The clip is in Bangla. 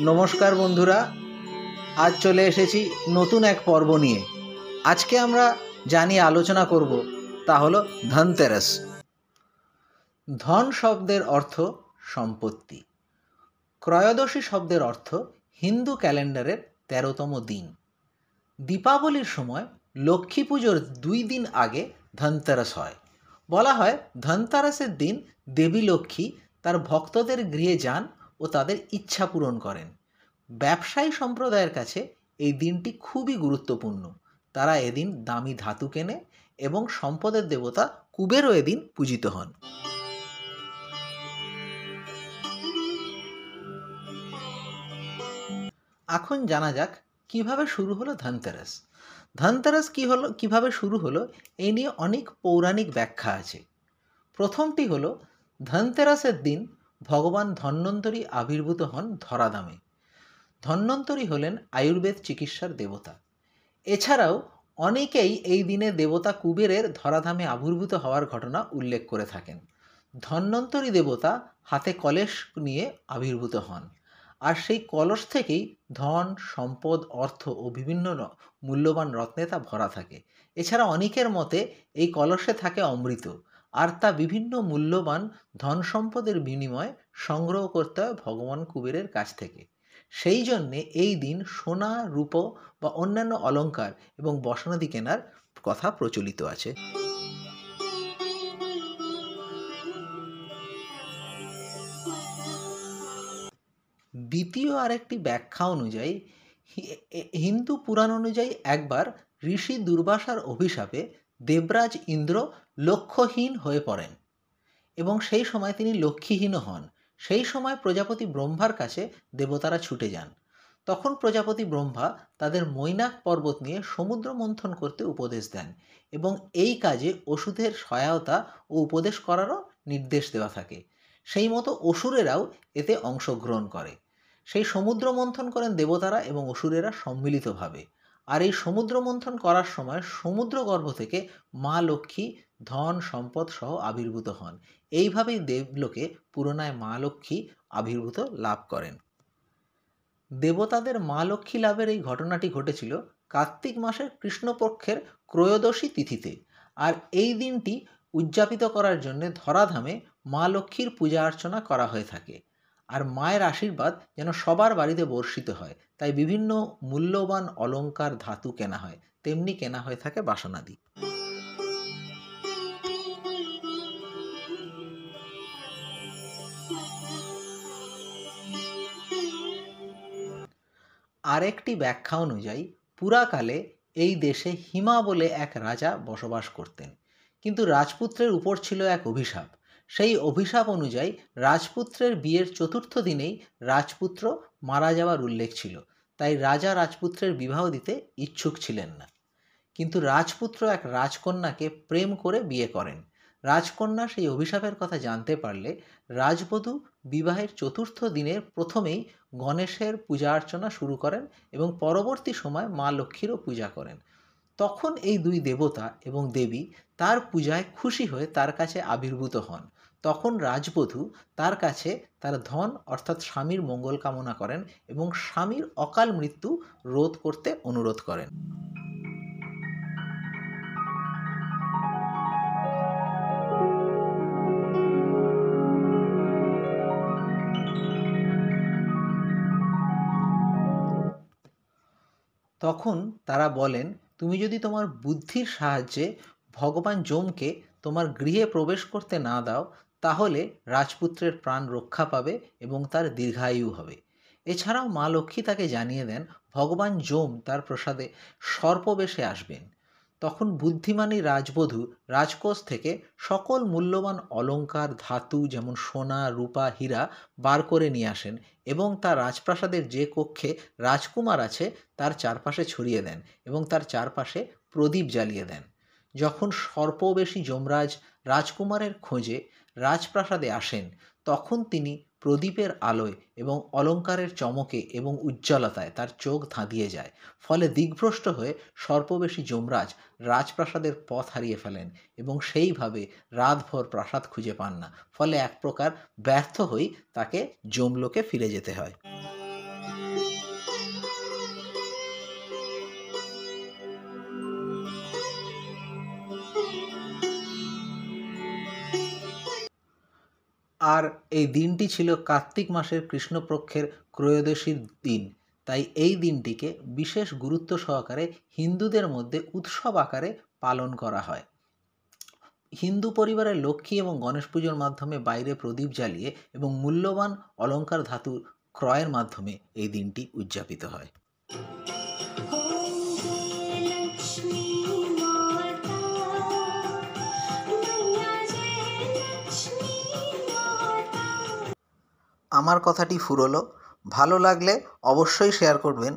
নমস্কার বন্ধুরা, আজ চলে এসেছি নতুন এক পর্ব নিয়ে। আজকে আমরা জানি আলোচনা করব, তা হলো ধনতেরাস। ধন শব্দের অর্থ সম্পত্তি। ক্রয়োদশী শব্দের অর্থ হিন্দু ক্যালেন্ডারের তেরোতম দিন। দীপাবলির সময় লক্ষ্মী পুজোর দুই দিন আগে ধনতেরাস হয়। বলা হয় ধনতেরাসের দিন দেবী লক্ষ্মী তার ভক্তদের গৃহে যান ও তাদের ইচ্ছা পূরণ করেন। ব্যবসায়ী সম্প্রদায়ের কাছে এই দিনটি খুবই গুরুত্বপূর্ণ। তারা এদিন দামি ধাতু কেনে এবং সম্পদের দেবতা কুবেরও এদিন পূজিত হন। এখন জানা যাক কীভাবে শুরু হলো ধনতেরাস। ধনতেরাস কি হলো, কীভাবে শুরু হলো এই নিয়ে অনেক পৌরাণিক ব্যাখ্যা আছে। প্রথমটি হলো ধনতেরাসের দিন ভগবান ধন্বন্তরী আবির্ভূত হন ধরাধামে। ধন্বন্তরী হলেন আয়ুর্বেদ চিকিৎসার দেবতা। এছাড়াও অনেকেই এই দিনে দেবতা কুবেরের ধরাধামে আবির্ভূত হওয়ার ঘটনা উল্লেখ করে থাকেন। ধন্বন্তরী দেবতা হাতে কলেশ নিয়ে আবির্ভূত হন। আর সেই কলস থেকেই ধন, সম্পদ, অর্থ ও বিভিন্ন মূল্যবান রত্নে তা ভরা থাকে। এছাড়া অনেকের মতে এই কলসে থাকে অমৃত। আর তা বিভিন্ন মূল্যবান ধন সম্পদের বিনিময়ে সংগ্রহ করতে হয় ভগবান কুবেরের কাছ থেকে। সেই জন্যে এই দিন সোনা, রূপ বা অন্যান্য অলঙ্কার এবং বসনাদি কেনার কথা প্রচলিত আছে। দ্বিতীয় আরেকটি ব্যাখ্যা অনুযায়ী হিন্দু পুরাণ অনুযায়ী একবার ঋষি দুর্বাসার অভিশাপে দেবরাজ ইন্দ্র লক্ষ্যহীন হয়ে পড়েন। এবং সেই সময় তিনি লক্ষ্মীহীন হন। সেই সময় প্রজাপতি ব্রহ্মার কাছে দেবতারা ছুটে যান। তখন প্রজাপতি ব্রহ্মা তাদের মৈনাক পর্বত নিয়ে সমুদ্র মন্থন করতে উপদেশ দেন এবং এই কাজে ওষুধের সহায়তা ও উপদেশ করারও নির্দেশ দেওয়া থাকে। সেই মতো অসুরেরাও এতে অংশগ্রহণ করে। সেই সমুদ্র মন্থন করেন দেবতারা এবং অসুরেরা সম্মিলিতভাবে। আর এই সমুদ্র মন্থন করার সময় সমুদ্র গর্ভ থেকে মা লক্ষ্মী ধন, সম্পদ সহ আবির্ভূত হন। এইভাবেই দেবলোকে পুরনায় মা লক্ষ্মী আবির্ভূত লাভ করেন। দেবতাদের মা লক্ষ্মী লাভের এই ঘটনাটি ঘটেছিল কার্তিক মাসের কৃষ্ণপক্ষের ক্রয়োদশী তিথিতে। আর এই দিনটি উদযাপিত করার জন্য ধরাধামে মা লক্ষ্মীর পূজা অর্চনা করা হয়ে থাকে। আর মায়ের আশীর্বাদ যেন সবার বাড়িতে বর্ষিত হয়। তাই বিভিন্ন মূল্যবান অলঙ্কার ধাতু কেনা হয়। তেমনি কেনা হয়ে থাকে বাসনাদি আরেকটি ব্যাখ্যা অনুযায়ী, পুরাকালে এই দেশে হিমা বলে এক রাজা বসবাস করতেন। কিন্তু রাজপুত্রের উপর ছিল এক অভিশাপ। সেই অভিশাপ অনুযায়ী রাজপুত্রের বিয়ের চতুর্থ দিনেই রাজপুত্র মারা যাওয়ার উল্লেখ ছিল। তাই রাজা রাজপুত্রের বিবাহ দিতে ইচ্ছুক ছিলেন না। কিন্তু রাজপুত্র এক রাজকন্যাকে প্রেম করে বিয়ে করেন। রাজকন্যা সেই অভিশাপের কথা জানতে পারলে রাজবধূ বিবাহের চতুর্থ দিনের প্রথমেই গণেশের পূজা অর্চনা শুরু করেন এবং পরবর্তী সময় মা লক্ষ্মীরও পূজা করেন। তখন এই দুই দেবতা এবং দেবী তার পূজায় খুশি হয়ে তার কাছে আবির্ভূত হন। তখন রাজবধূ তার কাছে তার ধন অর্থাৎ স্বামীর মঙ্গল কামনা করেন এবং স্বামীর অকাল মৃত্যু রোধ করতে অনুরোধ করেন। তখন তারা বলেন, তুমি যদি তোমার বুদ্ধির সাহায্যে ভগবান যমকে তোমার গৃহে প্রবেশ করতে না দাও তাহলে রাজপুত্রের প্রাণ রক্ষা পাবে এবং তার দীর্ঘায়ু হবে। এছাড়াও মা লক্ষ্মী তাকে জানিয়ে দেন, ভগবান যম তার প্রসাদে সর্পবেশে আসবেন। তখন বুদ্ধিমানী রাজবধূ রাজকোষ থেকে সকল মূল্যবান অলঙ্কার, ধাতু যেমন সোনা, রূপা, হীরা বার করে নিয়ে আসেন এবং তার রাজপ্রাসাদের যে কক্ষে রাজকুমার আছে তার চারপাশে ছড়িয়ে দেন এবং তার চারপাশে প্রদীপ জ্বালিয়ে দেন। যখন সর্পবেশী যমরাজ রাজকুমারের খোঁজে রাজপ্রাসাদে আসেন। তখন তিনি প্রদীপের আলোয় এবং অলঙ্কারের চমকে এবং উজ্জ্বলতায় তার চোখ ধাঁধিয়ে যায়। ফলে দিগ্ভ্রষ্ট হয়ে সর্পবেশী যমরাজ রাজপ্রাসাদের পথ হারিয়ে ফেলেন এবং সেইভাবে রাতভর প্রাসাদ খুঁজে পান না। ফলে এক প্রকার ব্যর্থ হয়েই তাকে যমলোকে ফিরে যেতে হয়। আর এই দিনটি ছিল কার্তিক মাসের কৃষ্ণপক্ষের ত্রয়োদশীর দিন। তাই এই দিনটিকে বিশেষ গুরুত্ব সহকারে হিন্দুদের মধ্যে উৎসব আকারে পালন করা হয়। হিন্দু পরিবারের লক্ষ্মী এবং গণেশ পুজোর মাধ্যমে বাইরে প্রদীপ জ্বালিয়ে এবং মূল্যবান অলঙ্কার ধাতু ক্রয়ের মাধ্যমে এই দিনটি উদযাপিত হয়। আমার কথাটি ফুরোলো। ভালো লাগলে অবশ্যই শেয়ার করবেন।